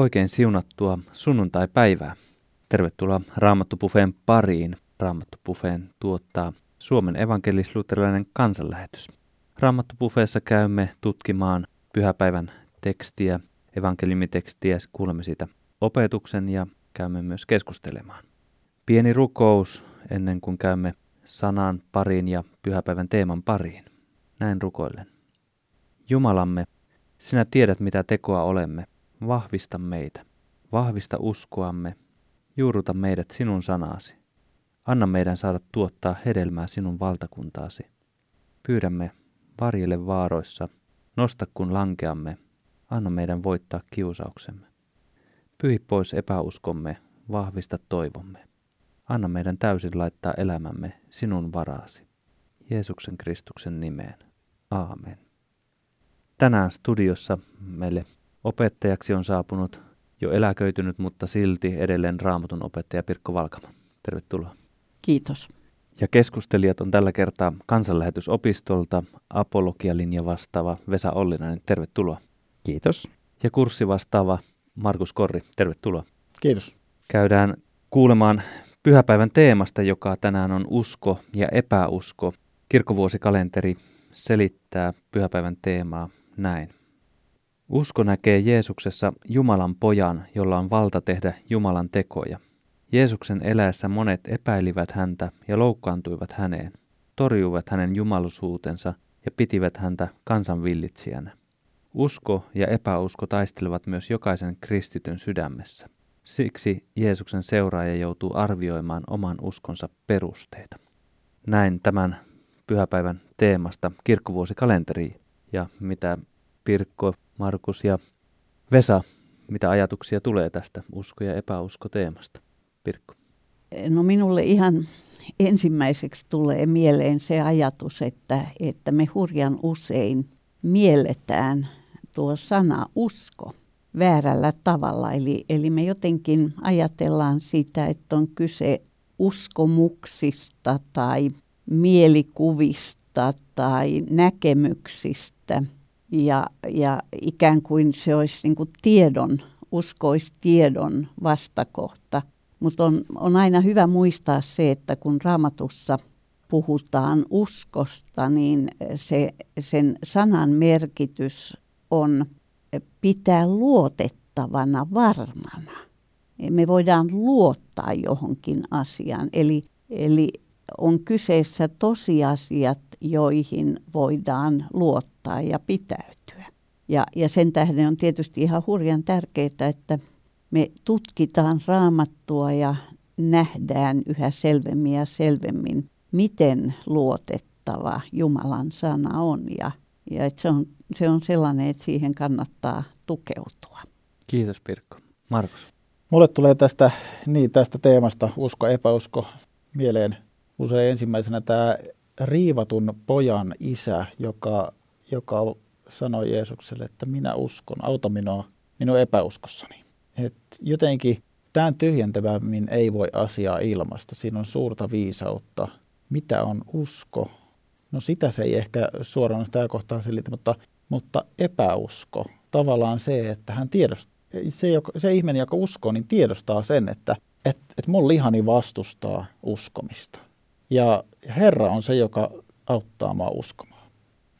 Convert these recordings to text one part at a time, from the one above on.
Oikein siunattua sunnuntai-päivää. Tervetuloa Raamattu-Pufeen pariin. Raamattu-Pufeen tuottaa Suomen evankelis-luterilainen kansanlähetys. Raamattu-Pufeessa käymme tutkimaan pyhäpäivän tekstiä, evankeliumitekstiä, kuulemme siitä opetuksen ja käymme myös keskustelemaan. Pieni rukous ennen kuin käymme sanan pariin ja pyhäpäivän teeman pariin. Näin rukoillen. Jumalamme, sinä tiedät mitä tekoa olemme vahvista meitä, vahvista uskoamme, juuruta meidät sinun sanasi. Anna meidän saada tuottaa hedelmää sinun valtakuntaasi. Pyydämme, varjele vaaroissa, nosta kun lankeamme, anna meidän voittaa kiusauksemme. Pyhi pois epäuskomme, vahvista toivomme. Anna meidän täysin laittaa elämämme sinun varaasi. Jeesuksen Kristuksen nimeen. Aamen. Tänään studiossa meille Opettajaksi on saapunut jo eläköitynyt, mutta silti edelleen raamatun opettaja Pirkko Valkama. Tervetuloa. Kiitos. Ja keskustelijat on tällä kertaa kansanlähetysopistolta apologialinja vastaava Vesa Ollinainen. Tervetuloa. Kiitos. Ja kurssi vastaava Markus Korri. Tervetuloa. Kiitos. Käydään kuulemaan pyhäpäivän teemasta, joka tänään on usko ja epäusko. Kirkkovuosikalenteri selittää pyhäpäivän teemaa näin. Usko näkee Jeesuksessa Jumalan pojan, jolla on valta tehdä Jumalan tekoja. Jeesuksen eläessä monet epäilivät häntä ja loukkaantuivat häneen, torjuivat hänen jumalusuutensa ja pitivät häntä kansanvillitsijänä. Usko ja epäusko taistelevat myös jokaisen kristityn sydämessä. Siksi Jeesuksen seuraaja joutuu arvioimaan oman uskonsa perusteita. Näin tämän pyhäpäivän teemasta kirkkovuosikalenteri ja mitä Pirkko Markus ja Vesa, mitä ajatuksia tulee tästä usko- ja epäusko teemasta? Pirkko. No minulle ihan ensimmäiseksi tulee mieleen se ajatus, että, että me hurjan usein mielletään tuo sana usko väärällä tavalla. Eli, eli me jotenkin ajatellaan sitä, että on kyse uskomuksista tai mielikuvista tai näkemyksistä – ja, ja ikään kuin se olisi niin kuin tiedon, uskoisi tiedon vastakohta. Mutta on, on aina hyvä muistaa se, että kun raamatussa puhutaan uskosta, niin se, sen sanan merkitys on pitää luotettavana varmana. Me voidaan luottaa johonkin asiaan, eli, eli on kyseessä tosiasiat, joihin voidaan luottaa ja pitäytyä. Ja, ja sen tähden on tietysti ihan hurjan tärkeää, että me tutkitaan raamattua ja nähdään yhä selvemmin ja selvemmin, miten luotettava Jumalan sana on. Ja, ja että se, on, se on sellainen, että siihen kannattaa tukeutua. Kiitos Pirkko. Markus. Mulle tulee tästä, niin, tästä teemasta usko, epäusko mieleen usein ensimmäisenä tämä riivatun pojan isä, joka, joka sanoi Jeesukselle, että minä uskon, auta minua minun epäuskossani. Et jotenkin tämän tyhjentävämmin ei voi asiaa ilmasta. Siinä on suurta viisautta. Mitä on usko? No sitä se ei ehkä suoraan sitä kohtaa selitä, mutta, mutta epäusko. Tavallaan se, että hän tiedostaa, se, joka, se ihminen, joka uskoo, niin tiedostaa sen, että et, et mun lihani vastustaa uskomista. Ja Herra on se, joka auttaa maa uskomaan.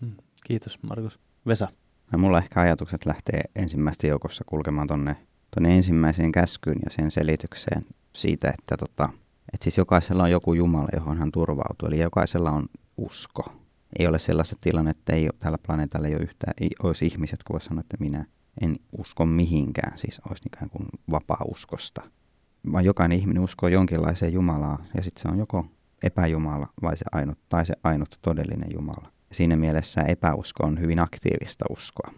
Hmm. Kiitos Markus. Vesa. No, mulla ehkä ajatukset lähtee ensimmäistä joukossa kulkemaan tonne, tonne ensimmäiseen käskyyn ja sen selitykseen siitä, että, tota, että siis jokaisella on joku Jumala, johon hän turvautuu. Eli jokaisella on usko. Ei ole sellaista tilannetta, että ei ole, tällä planeetalla ei ole yhtään, ei olisi ihmiset, kun sanoa, että minä en usko mihinkään, siis olisi ikään kuin vapaa uskosta. Vaan jokainen ihminen uskoo jonkinlaiseen Jumalaan, ja sitten se on joko epäjumala vai se ainut, tai se ainut todellinen Jumala. Siinä mielessä epäusko on hyvin aktiivista uskoa.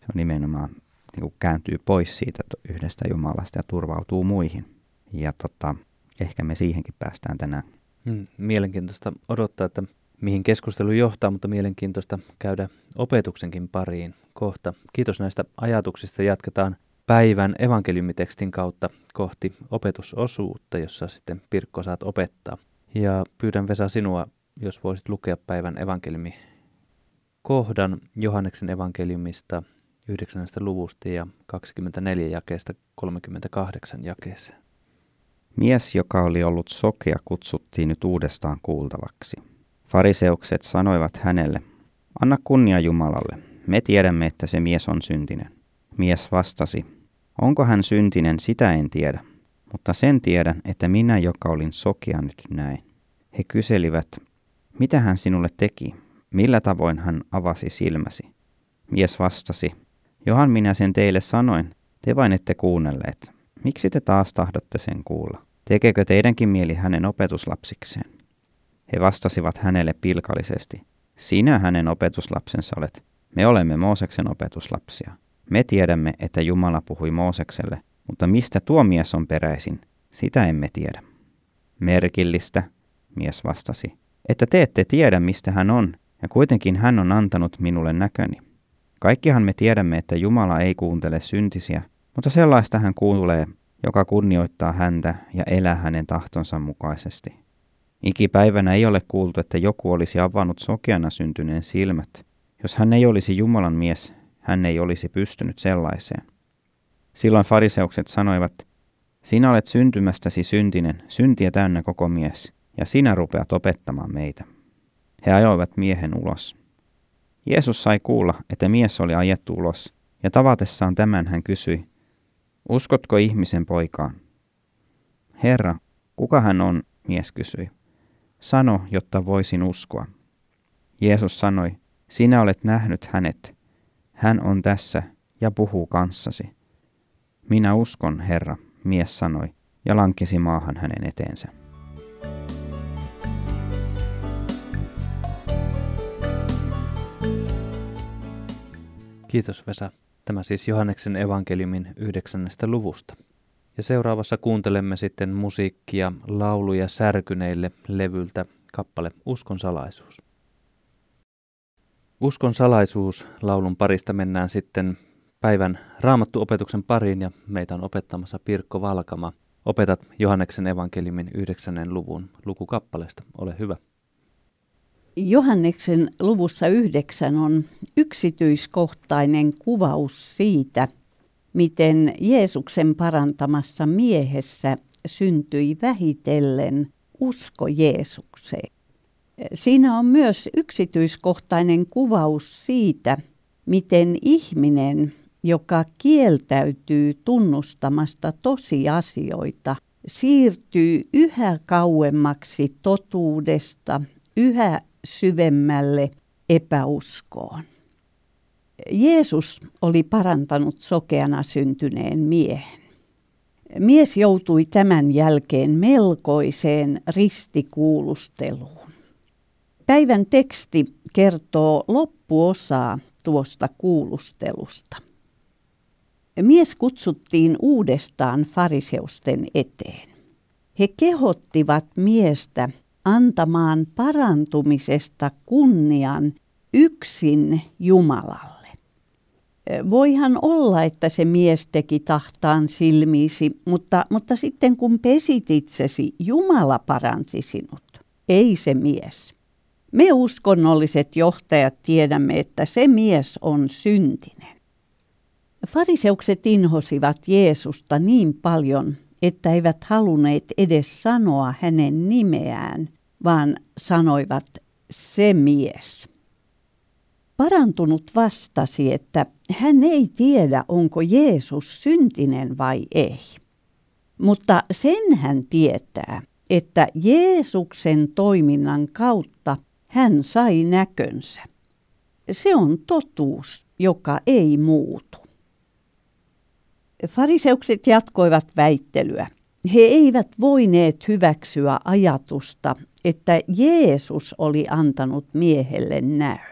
Se on nimenomaan niin kuin kääntyy pois siitä yhdestä Jumalasta ja turvautuu muihin. Ja tota, ehkä me siihenkin päästään tänään. Hmm, mielenkiintoista odottaa, että mihin keskustelu johtaa, mutta mielenkiintoista käydä opetuksenkin pariin kohta. Kiitos näistä ajatuksista. Jatketaan päivän evankeliumitekstin kautta kohti opetusosuutta, jossa sitten Pirkko saat opettaa. Ja pyydän Vesa sinua, jos voisit lukea päivän evankeliumi kohdan Johanneksen evankeliumista 9. luvusta ja 24 jakeesta 38 jakeeseen. Mies, joka oli ollut sokea, kutsuttiin nyt uudestaan kuultavaksi. Fariseukset sanoivat hänelle, anna kunnia Jumalalle, me tiedämme, että se mies on syntinen. Mies vastasi, onko hän syntinen, sitä en tiedä, mutta sen tiedän, että minä, joka olin sokea, nyt näin. He kyselivät, mitä hän sinulle teki, millä tavoin hän avasi silmäsi. Mies vastasi, johan minä sen teille sanoin, te vain ette kuunnelleet. Miksi te taas tahdotte sen kuulla? Tekeekö teidänkin mieli hänen opetuslapsikseen? He vastasivat hänelle pilkallisesti. Sinä hänen opetuslapsensa olet. Me olemme Mooseksen opetuslapsia. Me tiedämme, että Jumala puhui Moosekselle, mutta mistä tuo mies on peräisin, sitä emme tiedä. Merkillistä, mies vastasi, että te ette tiedä, mistä hän on, ja kuitenkin hän on antanut minulle näköni. Kaikkihan me tiedämme, että Jumala ei kuuntele syntisiä, mutta sellaista hän kuulee, joka kunnioittaa häntä ja elää hänen tahtonsa mukaisesti. Ikipäivänä ei ole kuultu, että joku olisi avannut sokeana syntyneen silmät. Jos hän ei olisi Jumalan mies, hän ei olisi pystynyt sellaiseen. Silloin fariseukset sanoivat, sinä olet syntymästäsi syntinen, syntiä täynnä koko mies, ja sinä rupeat opettamaan meitä. He ajoivat miehen ulos. Jeesus sai kuulla, että mies oli ajettu ulos, ja tavatessaan tämän hän kysyi, uskotko ihmisen poikaan? Herra, kuka hän on, mies kysyi. Sano, jotta voisin uskoa. Jeesus sanoi, sinä olet nähnyt hänet. Hän on tässä ja puhuu kanssasi. Minä uskon, Herra, mies sanoi, ja lankesi maahan hänen eteensä. Kiitos Vesa. Tämä siis Johanneksen evankeliumin yhdeksännestä luvusta. Ja seuraavassa kuuntelemme sitten musiikkia lauluja särkyneille levyltä kappale Uskon salaisuus. Uskon salaisuus laulun parista mennään sitten päivän raamattuopetuksen pariin ja meitä on opettamassa Pirkko Valkama. Opetat Johanneksen evankeliumin yhdeksännen luvun lukukappaleesta. Ole hyvä. Johanneksen luvussa yhdeksän on yksityiskohtainen kuvaus siitä, miten Jeesuksen parantamassa miehessä syntyi vähitellen usko Jeesukseen. Siinä on myös yksityiskohtainen kuvaus siitä, miten ihminen, joka kieltäytyy tunnustamasta tosiasioita, siirtyy yhä kauemmaksi totuudesta, yhä syvemmälle epäuskoon. Jeesus oli parantanut sokeana syntyneen miehen. Mies joutui tämän jälkeen melkoiseen ristikuulusteluun. Päivän teksti kertoo loppuosaa tuosta kuulustelusta. Mies kutsuttiin uudestaan fariseusten eteen. He kehottivat miestä antamaan parantumisesta kunnian yksin Jumalalle. Voihan olla, että se mies teki tahtaan silmiisi, mutta, mutta sitten kun pesit itsesi, Jumala paransi sinut, ei se mies. Me uskonnolliset johtajat tiedämme, että se mies on syntinen. Fariseukset inhosivat Jeesusta niin paljon, että eivät halunneet edes sanoa hänen nimeään, vaan sanoivat se mies. Parantunut vastasi, että hän ei tiedä, onko Jeesus syntinen vai ei. Mutta sen hän tietää, että Jeesuksen toiminnan kautta hän sai näkönsä. Se on totuus, joka ei muutu. Fariseukset jatkoivat väittelyä. He eivät voineet hyväksyä ajatusta, että Jeesus oli antanut miehelle näön.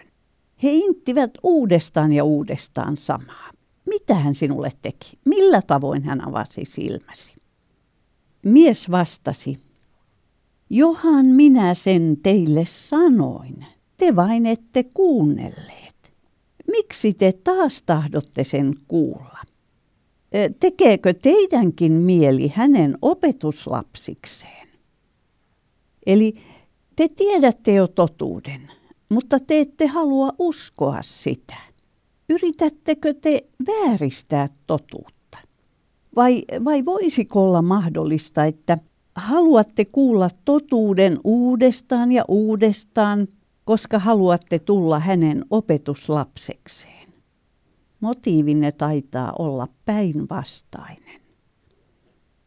He inttivät uudestaan ja uudestaan samaa. Mitä hän sinulle teki? Millä tavoin hän avasi silmäsi? Mies vastasi, Johan minä sen teille sanoin, te vain ette kuunnelleet. miksi te taas tahdotte sen kuulla? Tekeekö teidänkin mieli hänen opetuslapsikseen? Eli te tiedätte jo totuuden, mutta te ette halua uskoa sitä. Yritättekö te vääristää totuutta? Vai, vai voisiko olla mahdollista, että haluatte kuulla totuuden uudestaan ja uudestaan, koska haluatte tulla hänen opetuslapsekseen? Motiivinne taitaa olla päinvastainen.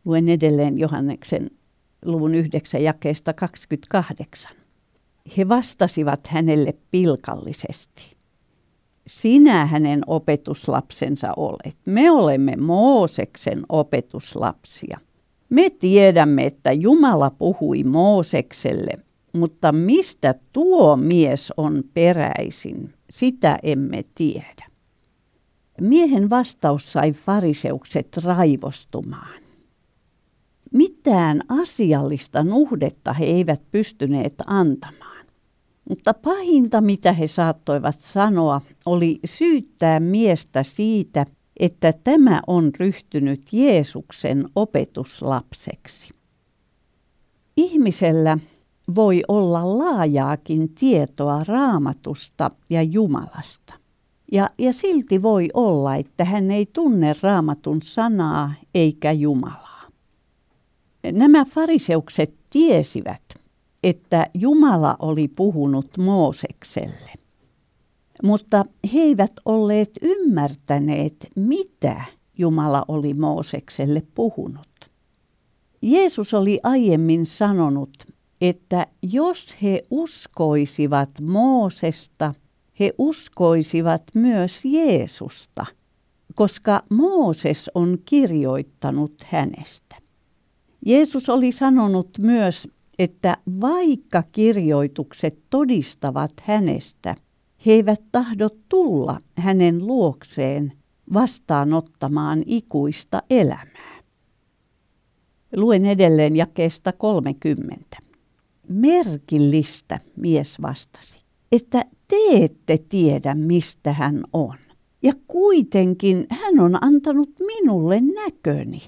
Luen edelleen Johanneksen luvun 9 jakeesta 28. He vastasivat hänelle pilkallisesti. Sinä hänen opetuslapsensa olet. Me olemme Mooseksen opetuslapsia. Me tiedämme, että Jumala puhui Moosekselle, mutta mistä tuo mies on peräisin, sitä emme tiedä. Miehen vastaus sai fariseukset raivostumaan. Mitään asiallista nuhdetta he eivät pystyneet antamaan. Mutta pahinta, mitä he saattoivat sanoa, oli syyttää miestä siitä, että tämä on ryhtynyt Jeesuksen opetuslapseksi. Ihmisellä voi olla laajaakin tietoa raamatusta ja Jumalasta. Ja, ja silti voi olla, että hän ei tunne raamatun sanaa eikä Jumalaa. Nämä fariseukset tiesivät, että Jumala oli puhunut Moosekselle. Mutta he eivät olleet ymmärtäneet, mitä Jumala oli Moosekselle puhunut. Jeesus oli aiemmin sanonut, että jos he uskoisivat Moosesta, he uskoisivat myös Jeesusta, koska Mooses on kirjoittanut hänestä. Jeesus oli sanonut myös, että vaikka kirjoitukset todistavat hänestä, he eivät tahdo tulla hänen luokseen vastaanottamaan ikuista elämää. Luen edelleen jakeesta 30. Merkillistä mies vastasi, että te ette tiedä, mistä hän on. Ja kuitenkin hän on antanut minulle näköni.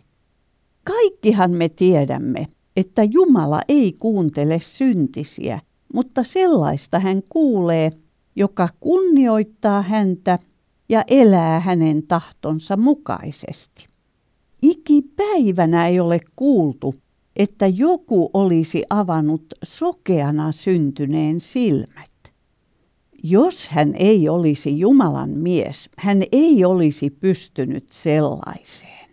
Kaikkihan me tiedämme, että Jumala ei kuuntele syntisiä, mutta sellaista hän kuulee, joka kunnioittaa häntä ja elää hänen tahtonsa mukaisesti. Ikipäivänä ei ole kuultu, että joku olisi avannut sokeana syntyneen silmät. Jos hän ei olisi Jumalan mies, hän ei olisi pystynyt sellaiseen.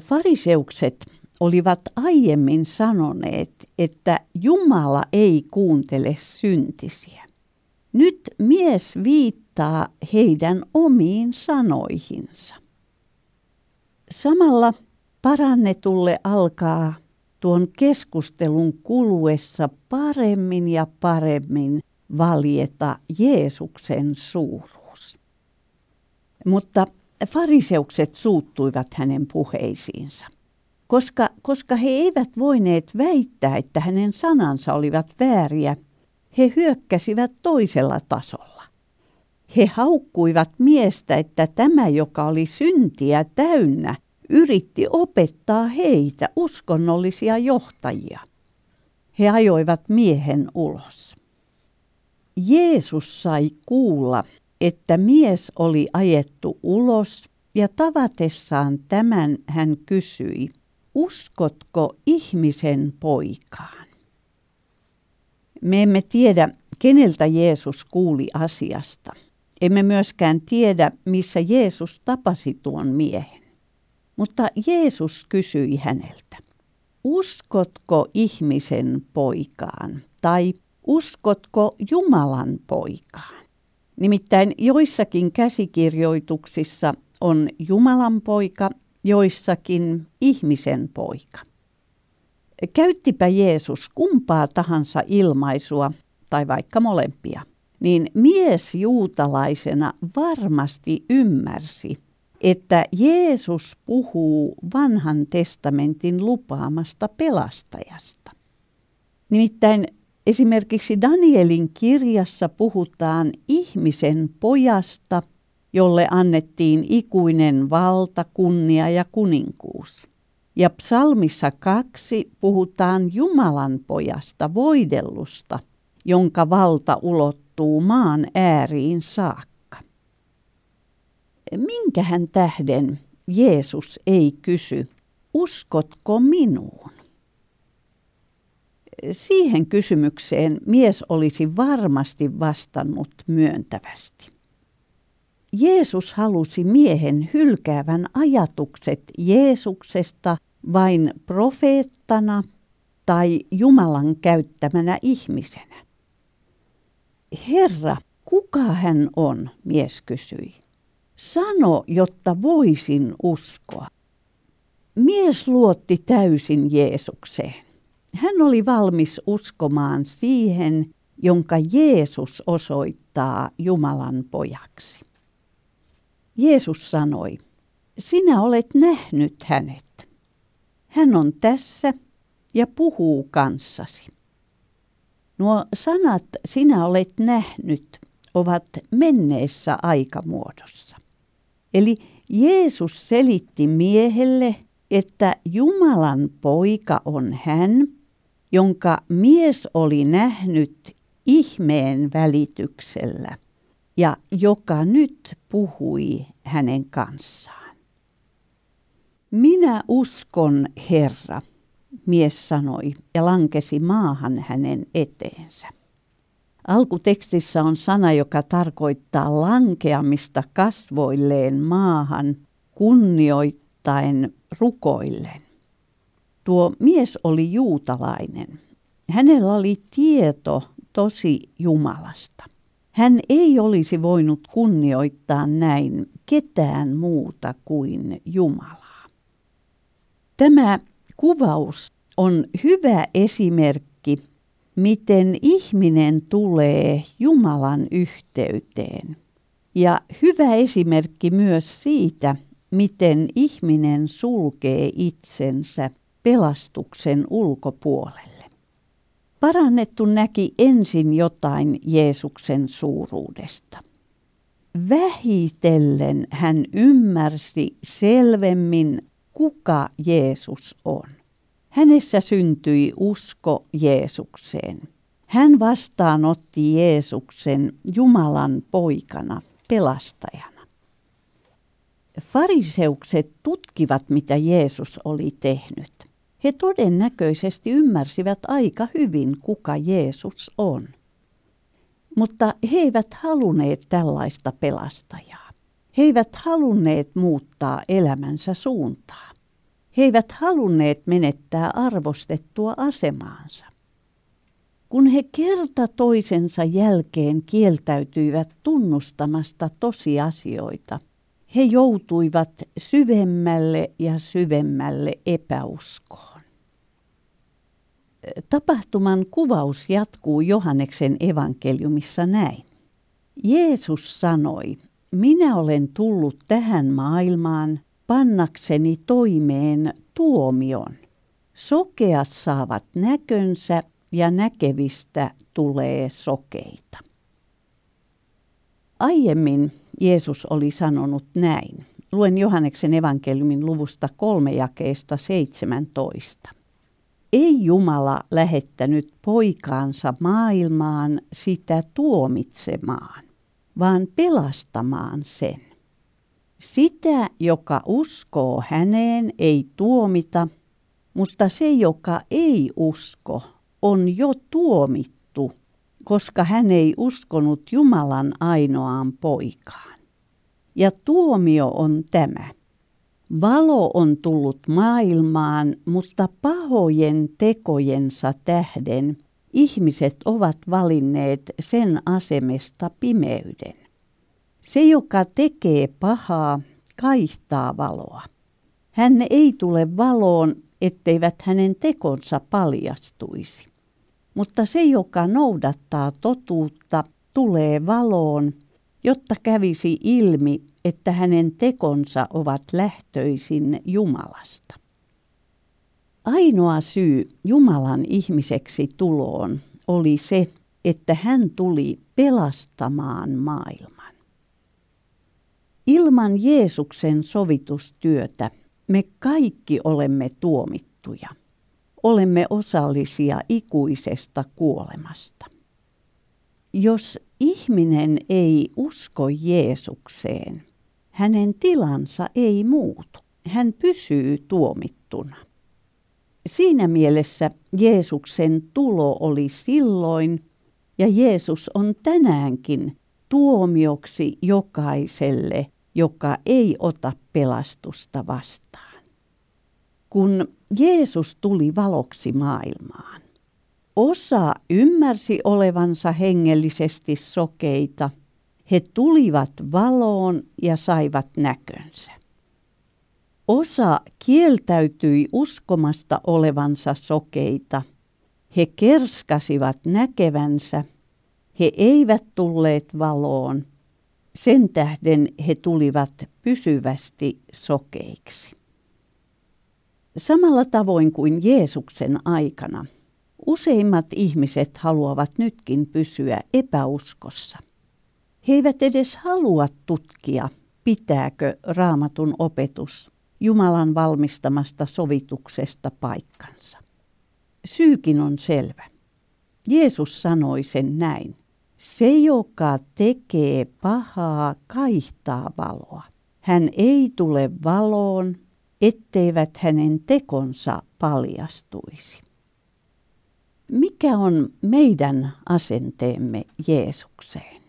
Fariseukset olivat aiemmin sanoneet, että Jumala ei kuuntele syntisiä. Nyt mies viittaa heidän omiin sanoihinsa. Samalla parannetulle alkaa tuon keskustelun kuluessa paremmin ja paremmin valjeta Jeesuksen suuruus. Mutta fariseukset suuttuivat hänen puheisiinsa, koska, koska he eivät voineet väittää, että hänen sanansa olivat vääriä, he hyökkäsivät toisella tasolla. He haukkuivat miestä, että tämä, joka oli syntiä täynnä, yritti opettaa heitä, uskonnollisia johtajia. He ajoivat miehen ulos. Jeesus sai kuulla, että mies oli ajettu ulos ja tavatessaan tämän hän kysyi, uskotko ihmisen poikaan? Me emme tiedä, keneltä Jeesus kuuli asiasta. Emme myöskään tiedä, missä Jeesus tapasi tuon miehen. Mutta Jeesus kysyi häneltä, uskotko ihmisen poikaan tai uskotko Jumalan poikaan? Nimittäin joissakin käsikirjoituksissa on Jumalan poika, joissakin ihmisen poika. Käyttipä Jeesus kumpaa tahansa ilmaisua, tai vaikka molempia, niin mies juutalaisena varmasti ymmärsi, että Jeesus puhuu vanhan testamentin lupaamasta pelastajasta. Nimittäin Esimerkiksi Danielin kirjassa puhutaan ihmisen pojasta, jolle annettiin ikuinen valta, kunnia ja kuninkuus. Ja psalmissa kaksi puhutaan Jumalan pojasta, voidellusta, jonka valta ulottuu maan ääriin saakka. Minkähän tähden Jeesus ei kysy, uskotko minuun? Siihen kysymykseen mies olisi varmasti vastannut myöntävästi. Jeesus halusi miehen hylkäävän ajatukset Jeesuksesta vain profeettana tai Jumalan käyttämänä ihmisenä. Herra, kuka hän on, mies kysyi. Sano, jotta voisin uskoa. Mies luotti täysin Jeesukseen. Hän oli valmis uskomaan siihen, jonka Jeesus osoittaa Jumalan pojaksi. Jeesus sanoi, sinä olet nähnyt hänet. Hän on tässä ja puhuu kanssasi. Nuo sanat sinä olet nähnyt ovat menneessä aikamuodossa. Eli Jeesus selitti miehelle, että Jumalan poika on hän, jonka mies oli nähnyt ihmeen välityksellä ja joka nyt puhui hänen kanssaan. Minä uskon, Herra, mies sanoi ja lankesi maahan hänen eteensä. Alkutekstissä on sana, joka tarkoittaa lankeamista kasvoilleen maahan kunnioittaen rukoillen. Tuo mies oli juutalainen. Hänellä oli tieto tosi Jumalasta. Hän ei olisi voinut kunnioittaa näin ketään muuta kuin Jumalaa. Tämä kuvaus on hyvä esimerkki, miten ihminen tulee Jumalan yhteyteen. Ja hyvä esimerkki myös siitä, miten ihminen sulkee itsensä pelastuksen ulkopuolelle. Parannettu näki ensin jotain Jeesuksen suuruudesta. Vähitellen hän ymmärsi selvemmin, kuka Jeesus on. Hänessä syntyi usko Jeesukseen. Hän vastaanotti Jeesuksen Jumalan poikana, pelastajana. Fariseukset tutkivat, mitä Jeesus oli tehnyt. He todennäköisesti ymmärsivät aika hyvin, kuka Jeesus on. Mutta he eivät halunneet tällaista pelastajaa. He eivät halunneet muuttaa elämänsä suuntaa. He eivät halunneet menettää arvostettua asemaansa. Kun he kerta toisensa jälkeen kieltäytyivät tunnustamasta tosiasioita, he joutuivat syvemmälle ja syvemmälle epäuskoon. Tapahtuman kuvaus jatkuu Johanneksen evankeliumissa näin. Jeesus sanoi, minä olen tullut tähän maailmaan pannakseni toimeen tuomion. Sokeat saavat näkönsä ja näkevistä tulee sokeita. Aiemmin Jeesus oli sanonut näin. Luen Johanneksen evankeliumin luvusta kolme jakeesta 17. Ei Jumala lähettänyt poikaansa maailmaan sitä tuomitsemaan, vaan pelastamaan sen. Sitä, joka uskoo häneen, ei tuomita, mutta se, joka ei usko, on jo tuomittu, koska hän ei uskonut Jumalan ainoaan poikaan. Ja tuomio on tämä. Valo on tullut maailmaan, mutta pahojen tekojensa tähden ihmiset ovat valinneet sen asemesta pimeyden. Se, joka tekee pahaa, kaihtaa valoa. Hän ei tule valoon, etteivät hänen tekonsa paljastuisi. Mutta se, joka noudattaa totuutta, tulee valoon, jotta kävisi ilmi, että hänen tekonsa ovat lähtöisin Jumalasta. Ainoa syy Jumalan ihmiseksi tuloon oli se, että hän tuli pelastamaan maailman. Ilman Jeesuksen sovitustyötä me kaikki olemme tuomittuja. Olemme osallisia ikuisesta kuolemasta. Jos ihminen ei usko Jeesukseen, hänen tilansa ei muutu. Hän pysyy tuomittuna. Siinä mielessä Jeesuksen tulo oli silloin ja Jeesus on tänäänkin tuomioksi jokaiselle, joka ei ota pelastusta vastaan. Kun Jeesus tuli valoksi maailmaan, osa ymmärsi olevansa hengellisesti sokeita. He tulivat valoon ja saivat näkönsä. Osa kieltäytyi uskomasta olevansa sokeita. He kerskasivat näkevänsä. He eivät tulleet valoon. Sen tähden he tulivat pysyvästi sokeiksi. Samalla tavoin kuin Jeesuksen aikana, useimmat ihmiset haluavat nytkin pysyä epäuskossa. He eivät edes halua tutkia, pitääkö raamatun opetus Jumalan valmistamasta sovituksesta paikkansa. Syykin on selvä. Jeesus sanoi sen näin. Se, joka tekee pahaa, kaihtaa valoa. Hän ei tule valoon, etteivät hänen tekonsa paljastuisi. Mikä on meidän asenteemme Jeesukseen?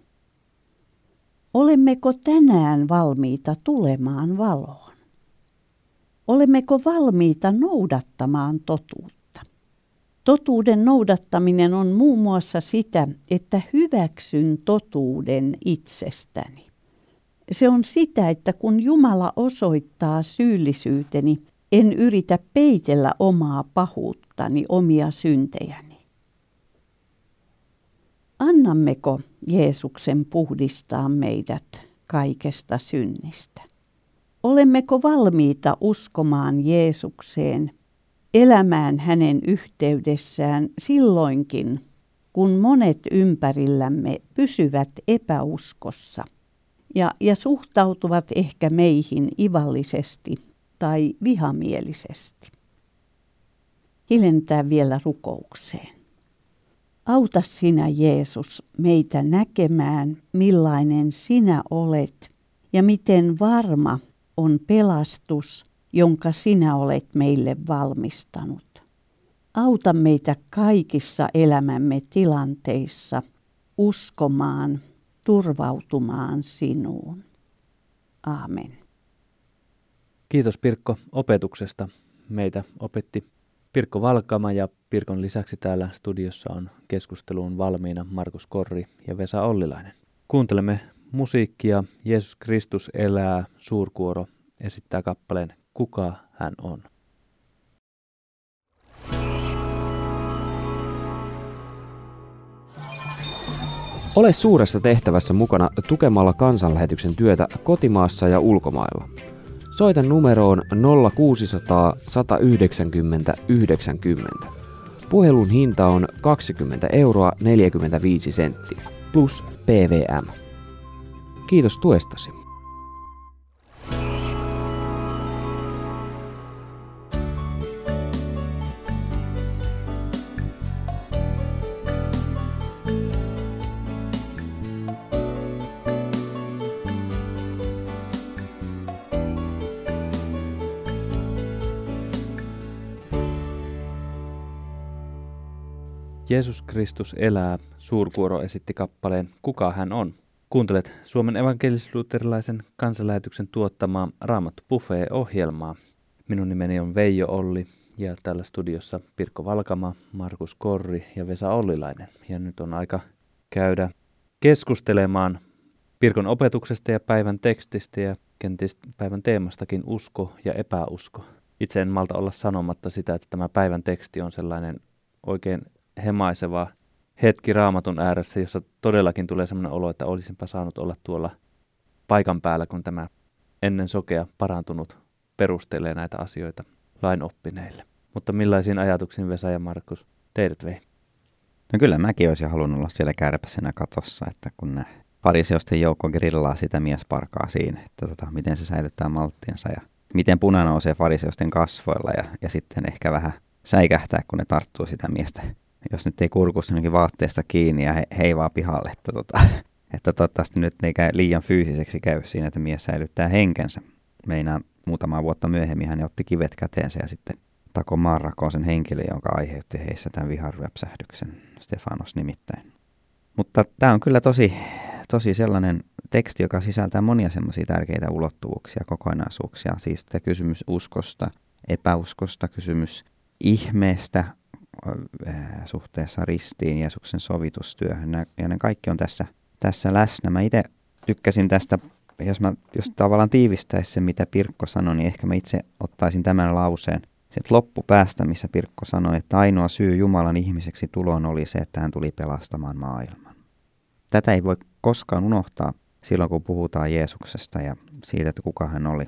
Olemmeko tänään valmiita tulemaan valoon? Olemmeko valmiita noudattamaan totuutta? Totuuden noudattaminen on muun muassa sitä, että hyväksyn totuuden itsestäni. Se on sitä, että kun Jumala osoittaa syyllisyyteni, en yritä peitellä omaa pahuuttani, omia syntejäni. Annammeko Jeesuksen puhdistaa meidät kaikesta synnistä? Olemmeko valmiita uskomaan Jeesukseen, elämään hänen yhteydessään silloinkin, kun monet ympärillämme pysyvät epäuskossa ja, ja suhtautuvat ehkä meihin ivallisesti tai vihamielisesti? Hiljentää vielä rukoukseen. Auta sinä Jeesus meitä näkemään, millainen sinä olet ja miten varma on pelastus, jonka sinä olet meille valmistanut. Auta meitä kaikissa elämämme tilanteissa uskomaan, turvautumaan sinuun. Aamen. Kiitos Pirkko opetuksesta. Meitä opetti Pirkko Valkama ja Pirkon lisäksi täällä studiossa on keskusteluun valmiina Markus Korri ja Vesa Ollilainen. Kuuntelemme musiikkia Jeesus Kristus elää, suurkuoro esittää kappaleen Kuka hän on. Ole suuressa tehtävässä mukana tukemalla kansanlähetyksen työtä kotimaassa ja ulkomailla. Soita numeroon 0600 190 90. Puhelun hinta on 20 euroa 45 senttiä plus PVM. Kiitos tuestasi. Jeesus Kristus elää, suurkuoro esitti kappaleen Kuka hän on? Kuuntelet Suomen evankelis-luterilaisen kansanlähetyksen tuottamaa Raamattu Buffet-ohjelmaa. Minun nimeni on Veijo Olli ja täällä studiossa Pirkko Valkama, Markus Korri ja Vesa Ollilainen. Ja nyt on aika käydä keskustelemaan Pirkon opetuksesta ja päivän tekstistä ja kenties päivän teemastakin usko ja epäusko. Itse en malta olla sanomatta sitä, että tämä päivän teksti on sellainen oikein hemaiseva hetki raamatun ääressä, jossa todellakin tulee sellainen olo, että olisinpa saanut olla tuolla paikan päällä, kun tämä ennen sokea parantunut perustelee näitä asioita lain oppineille. Mutta millaisiin ajatuksiin Vesa ja Markus teidät vei? No kyllä mäkin olisin halunnut olla siellä kärpäsenä katossa, että kun ne fariseusten joukko grillaa sitä miesparkaa siinä, että tota, miten se säilyttää malttiensa ja miten puna nousee fariseusten kasvoilla ja, ja sitten ehkä vähän säikähtää, kun ne tarttuu sitä miestä. Jos nyt ei kurkussa vaatteesta kiinni ja he, heivaa pihalle, että, tota, että toivottavasti nyt ei käy liian fyysiseksi käy siinä, että mies säilyttää henkensä. Meinaa muutama vuotta myöhemmin hän otti kivet käteensä ja sitten tako maanrakoon sen henkilön, jonka aiheutti heissä tämän viharryöpsähdyksen, Stefanos nimittäin. Mutta tämä on kyllä tosi, tosi sellainen teksti, joka sisältää monia semmoisia tärkeitä ulottuvuuksia, kokonaisuuksia. Siis kysymys uskosta, epäuskosta, kysymys ihmeestä suhteessa ristiin, Jeesuksen sovitustyöhön. Ja ne kaikki on tässä, tässä läsnä. Mä itse tykkäsin tästä, jos, mä, jos tavallaan tiivistäisi se, mitä Pirkko sanoi, niin ehkä mä itse ottaisin tämän lauseen sitten loppupäästä, missä Pirkko sanoi, että ainoa syy Jumalan ihmiseksi tuloon oli se, että hän tuli pelastamaan maailman. Tätä ei voi koskaan unohtaa silloin, kun puhutaan Jeesuksesta ja siitä, että kuka hän oli.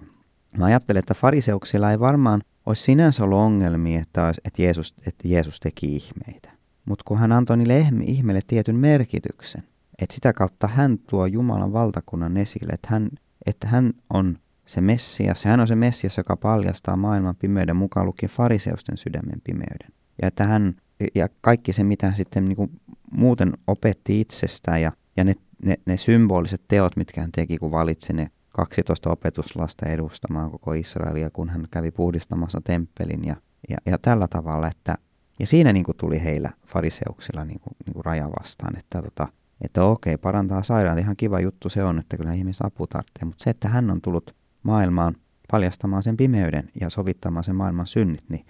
Mä ajattelen, että fariseuksilla ei varmaan olisi sinänsä ollut ongelmia, että, olisi, että, Jeesus, että Jeesus teki ihmeitä. Mutta kun hän antoi niille ihmeille tietyn merkityksen, että sitä kautta hän tuo Jumalan valtakunnan esille, että hän, että hän on se Messias, hän on se Messias, joka paljastaa maailman pimeyden mukaan lukien fariseusten sydämen pimeyden. Ja että hän, ja kaikki se, mitä hän sitten niin kuin muuten opetti itsestään ja, ja ne, ne, ne symboliset teot, mitkä hän teki, kun valitsi ne 12 opetuslasta edustamaan koko Israelia, kun hän kävi puhdistamassa temppelin ja, ja, ja tällä tavalla, että ja siinä niin kuin tuli heillä fariseuksilla niin kuin, niin kuin raja vastaan, että, tota, että okei, parantaa sairaan, ihan kiva juttu se on, että kyllä ihmiset apu tarvitsee, mutta se, että hän on tullut maailmaan paljastamaan sen pimeyden ja sovittamaan sen maailman synnit, niin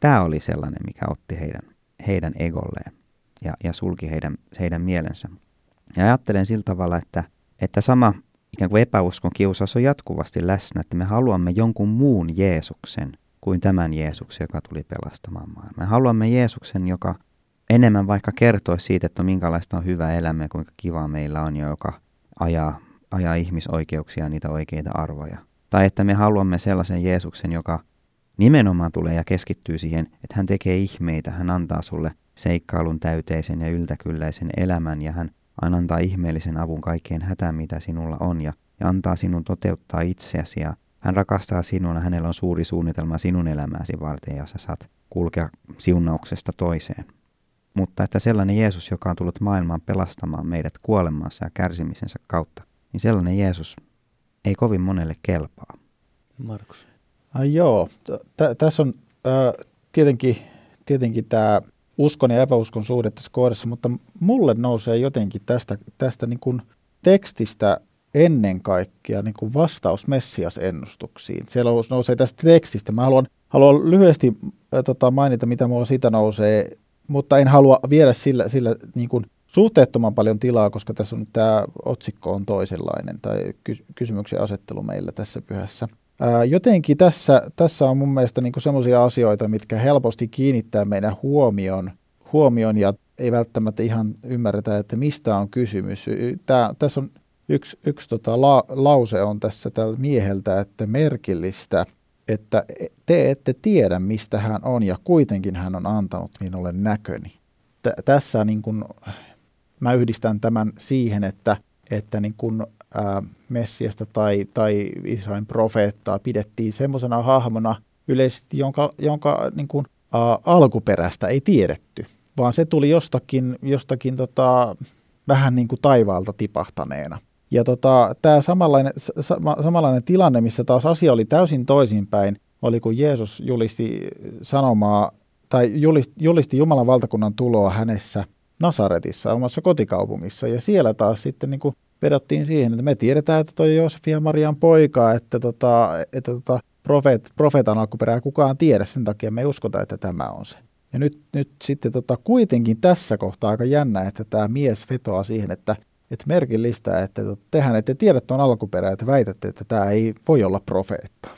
tämä oli sellainen, mikä otti heidän, heidän egolleen ja, ja sulki heidän, heidän mielensä. Ja ajattelen sillä tavalla, että, että sama ikään kuin epäuskon kiusaus on jatkuvasti läsnä, että me haluamme jonkun muun Jeesuksen kuin tämän Jeesuksen, joka tuli pelastamaan maailmaa. Me haluamme Jeesuksen, joka enemmän vaikka kertoisi siitä, että minkälaista on hyvä elämä ja kuinka kiva meillä on, joka ajaa, ajaa ihmisoikeuksia ja niitä oikeita arvoja. Tai että me haluamme sellaisen Jeesuksen, joka nimenomaan tulee ja keskittyy siihen, että hän tekee ihmeitä, hän antaa sulle seikkailun täyteisen ja yltäkylläisen elämän ja hän aina antaa ihmeellisen avun kaikkeen hätään, mitä sinulla on ja, ja antaa sinun toteuttaa itseäsi ja hän rakastaa sinua ja hänellä on suuri suunnitelma sinun elämääsi varten ja sä saat kulkea siunauksesta toiseen. Mutta että sellainen Jeesus, joka on tullut maailmaan pelastamaan meidät kuolemansa ja kärsimisensä kautta, niin sellainen Jeesus ei kovin monelle kelpaa. Markus. Ai joo, T- tässä on äh, tietenkin, tietenkin tämä uskon ja epäuskon suhde tässä kohdassa, mutta mulle nousee jotenkin tästä, tästä niin kuin tekstistä ennen kaikkea niin kuin vastaus Messias-ennustuksiin. Siellä nousee tästä tekstistä. Mä haluan, haluan lyhyesti äh, tota, mainita, mitä mulla siitä nousee, mutta en halua viedä sillä, sillä niin kuin suhteettoman paljon tilaa, koska tässä on tämä otsikko on toisenlainen tai ky- kysymyksen asettelu meillä tässä pyhässä. Jotenkin tässä, tässä on mun mielestä niinku semmoisia asioita, mitkä helposti kiinnittää meidän huomion, huomion ja ei välttämättä ihan ymmärretä, että mistä on kysymys. Tää, tässä on yksi, yksi tota la, lause on tässä tällä mieheltä, että merkillistä, että te ette tiedä, mistä hän on ja kuitenkin hän on antanut minulle näköni. T- tässä niin kun mä yhdistän tämän siihen, että, että niin kun, ää, Messiasta tai, tai Israelin profeettaa pidettiin semmoisena hahmona yleisesti, jonka, jonka niin kun, ää, alkuperästä ei tiedetty, vaan se tuli jostakin, jostakin tota, vähän niin kuin taivaalta tipahtaneena. Ja tota, tämä samanlainen, sama, samanlainen tilanne, missä taas asia oli täysin toisinpäin, oli kun Jeesus julisti sanomaa tai julisti, julisti Jumalan valtakunnan tuloa hänessä – Nasaretissa, omassa kotikaupungissa. Ja siellä taas sitten niin kuin vedottiin siihen, että me tiedetään, että toi Joosef ja Marian poika, että, tota, että tota, profeet, profeetan alkuperää kukaan tiedä, sen takia me ei uskota, että tämä on se. Ja nyt, nyt sitten tota, kuitenkin tässä kohtaa aika jännä, että tämä mies vetoaa siihen, että, että merkillistä, että tota, tehän ette tiedä tuon alkuperää, että väitätte, että tämä ei voi olla profeetta.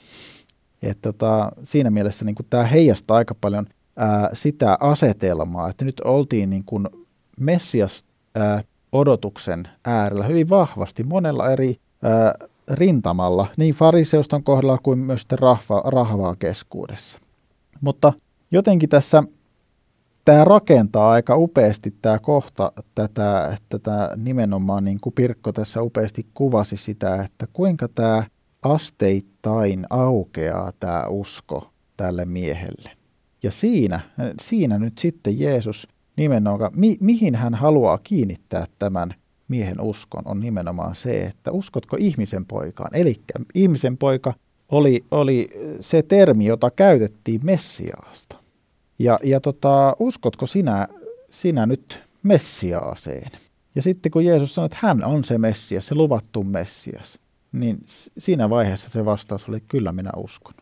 Et tota, siinä mielessä niin tämä heijastaa aika paljon ää, sitä asetelmaa, että nyt oltiin niin kuin Messias ää, odotuksen äärellä hyvin vahvasti monella eri ää, rintamalla, niin fariseuston kohdalla kuin myös rahva, rahvaa keskuudessa. Mutta jotenkin tässä tämä rakentaa aika upeasti tämä kohta tätä, tätä nimenomaan, niin kuin Pirkko tässä upeasti kuvasi sitä, että kuinka tämä asteittain aukeaa tämä usko tälle miehelle. Ja siinä, siinä nyt sitten Jeesus nimenomaan, mi, mihin hän haluaa kiinnittää tämän miehen uskon, on nimenomaan se, että uskotko ihmisen poikaan. Eli ihmisen poika oli, oli se termi, jota käytettiin Messiaasta. Ja, ja tota, uskotko sinä, sinä nyt Messiaaseen? Ja sitten kun Jeesus sanoi, että hän on se Messias, se luvattu Messias, niin siinä vaiheessa se vastaus oli, kyllä minä uskon.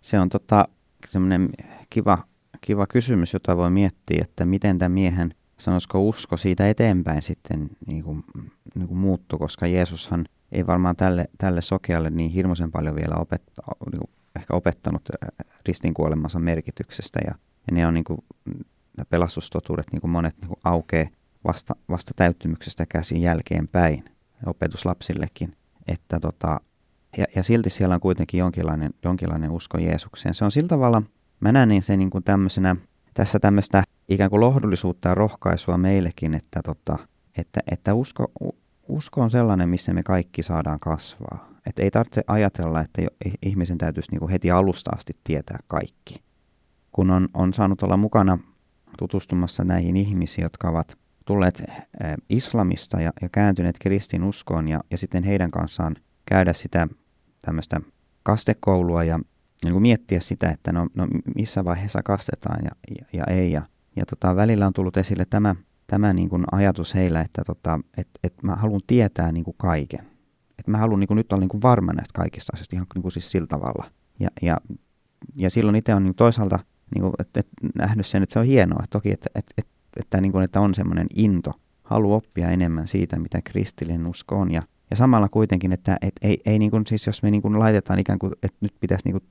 Se on tota, semmoinen kiva, kiva kysymys, jota voi miettiä, että miten tämän miehen, sanoisiko usko siitä eteenpäin sitten niin kuin, niin kuin muuttui, koska Jeesushan ei varmaan tälle, tälle sokealle niin hirmuisen paljon vielä opet, niin kuin ehkä opettanut ristinkuolemansa merkityksestä ja ja ne on niin kuin, pelastustotuudet, niin kuin monet niin kuin aukeaa vasta, vasta täyttymyksestä käsin jälkeenpäin opetuslapsillekin. Että tota, ja, ja silti siellä on kuitenkin jonkinlainen, jonkinlainen usko Jeesukseen. Se on sillä tavalla, mä näen niin se niin kuin tämmöisenä, tässä tämmöistä ikään kuin lohdullisuutta ja rohkaisua meillekin, että, tota, että, että usko, usko on sellainen, missä me kaikki saadaan kasvaa. Että ei tarvitse ajatella, että ihmisen täytyisi niin kuin heti alusta asti tietää kaikki kun on, on saanut olla mukana tutustumassa näihin ihmisiin, jotka ovat tulleet eh, islamista ja, ja kääntyneet kristinuskoon ja, ja sitten heidän kanssaan käydä sitä tämmöistä kastekoulua ja niin kuin miettiä sitä, että no, no missä vaiheessa kastetaan ja, ja, ja ei. Ja, ja tota, välillä on tullut esille tämä, tämä niin kuin ajatus heillä, että tota, et, et mä haluan tietää niin kuin kaiken. että mä haluan niin kuin nyt olla niin kuin varma näistä kaikista asioista ihan niin kuin siis sillä tavalla. Ja, ja, ja silloin itse on niin toisaalta niin kuin, että, että nähnyt sen, että se on hienoa. Toki, että, että, että, että, niin kuin, että on semmoinen into, halu oppia enemmän siitä, mitä kristillinen usko on. Ja, ja samalla kuitenkin, että, että ei, ei niin kuin, siis jos me niin kuin laitetaan ikään kuin, että nyt pitäisi niin kuin,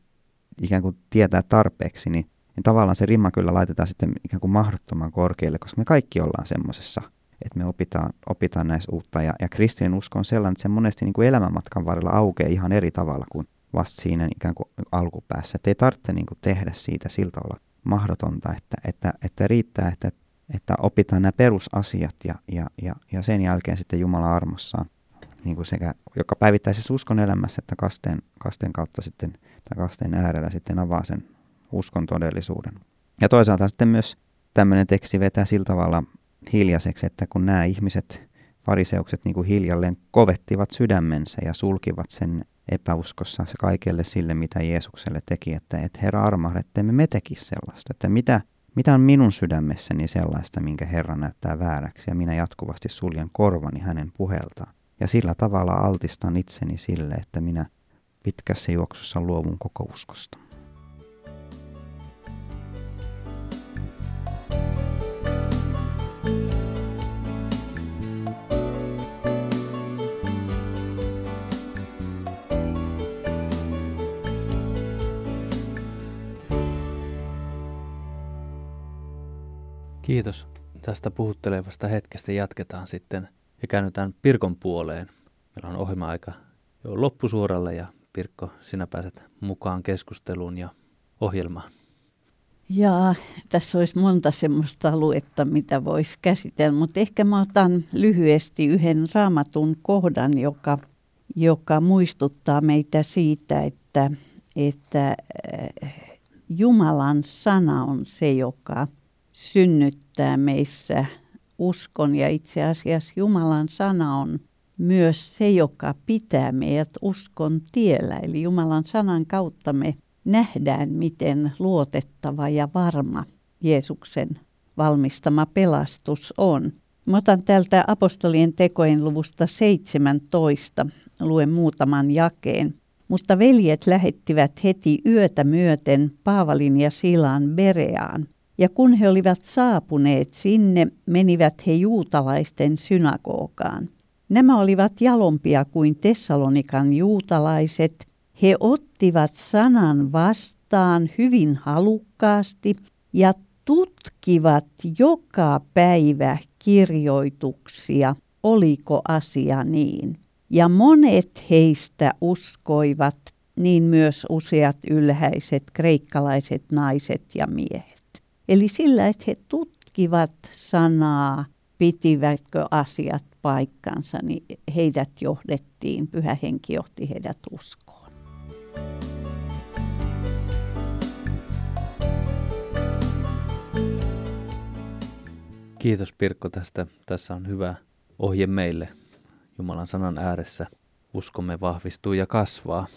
ikään kuin tietää tarpeeksi, niin, niin tavallaan se rimma kyllä laitetaan sitten ikään kuin mahdottoman korkealle, koska me kaikki ollaan semmoisessa, että me opitaan, opitaan näissä uutta. Ja, ja kristillinen usko on sellainen, että se monesti niin kuin elämänmatkan varrella aukeaa ihan eri tavalla kuin vasta siinä ikään kuin alkupäässä. Että ei tarvitse niin kuin tehdä siitä sillä tavalla mahdotonta, että, että, että riittää, että, että opitaan nämä perusasiat ja, ja, ja, ja sen jälkeen sitten Jumala armossaan niin kuin sekä joka päivittäisessä uskon elämässä että kasteen, kasteen kautta sitten tai kasteen äärellä sitten avaa sen uskon todellisuuden. Ja toisaalta sitten myös tämmöinen teksti vetää sillä tavalla hiljaiseksi, että kun nämä ihmiset, fariseukset niin kuin hiljalleen kovettivat sydämensä ja sulkivat sen epäuskossa se kaikelle sille, mitä Jeesukselle teki, että, että Herra armahda, että me me tekisi sellaista, että mitä, mitä on minun sydämessäni sellaista, minkä Herra näyttää vääräksi, ja minä jatkuvasti suljen korvani hänen puheltaan. Ja sillä tavalla altistan itseni sille, että minä pitkässä juoksussa luovun koko uskosta. Kiitos tästä puhuttelevasta hetkestä. Jatketaan sitten ja käännytään Pirkon puoleen. Meillä on ohjelma-aika jo loppusuoralle ja Pirkko, sinä pääset mukaan keskusteluun ja ohjelmaan. Ja tässä olisi monta semmoista aluetta, mitä voisi käsitellä, mutta ehkä mä otan lyhyesti yhden raamatun kohdan, joka, joka muistuttaa meitä siitä, että, että äh, Jumalan sana on se, joka – synnyttää meissä uskon ja itse asiassa Jumalan sana on myös se, joka pitää meidät uskon tiellä. Eli Jumalan sanan kautta me nähdään, miten luotettava ja varma Jeesuksen valmistama pelastus on. Mä otan täältä apostolien tekojen luvusta 17, luen muutaman jakeen. Mutta veljet lähettivät heti yötä myöten Paavalin ja Silaan Bereaan – ja kun he olivat saapuneet sinne, menivät he juutalaisten synagogaan. Nämä olivat jalompia kuin Tessalonikan juutalaiset. He ottivat sanan vastaan hyvin halukkaasti ja tutkivat joka päivä kirjoituksia, oliko asia niin. Ja monet heistä uskoivat, niin myös useat ylhäiset kreikkalaiset naiset ja miehet. Eli sillä, että he tutkivat sanaa, pitivätkö asiat paikkansa, niin heidät johdettiin, pyhä henki johti heidät uskoon. Kiitos Pirkko tästä. Tässä on hyvä ohje meille Jumalan sanan ääressä. Uskomme vahvistuu ja kasvaa.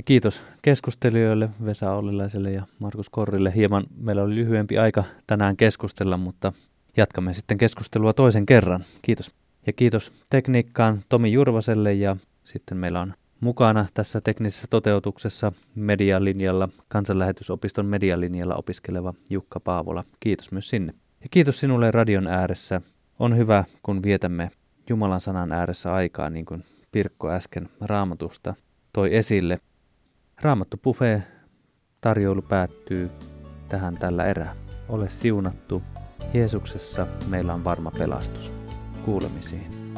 Ja kiitos keskustelijoille Vesa Ollilaiselle ja Markus Korrille. Hieman meillä oli lyhyempi aika tänään keskustella, mutta jatkamme sitten keskustelua toisen kerran. Kiitos. Ja kiitos tekniikkaan Tomi Jurvaselle ja sitten meillä on mukana tässä teknisessä toteutuksessa medialinjalla, kansanlähetysopiston medialinjalla opiskeleva Jukka Paavola. Kiitos myös sinne. Ja kiitos sinulle radion ääressä. On hyvä, kun vietämme Jumalan sanan ääressä aikaa, niin kuin Pirkko äsken raamatusta toi esille. Raamattu Buffet tarjoulu päättyy tähän tällä erää. Ole siunattu. Jeesuksessa meillä on varma pelastus. Kuulemisiin.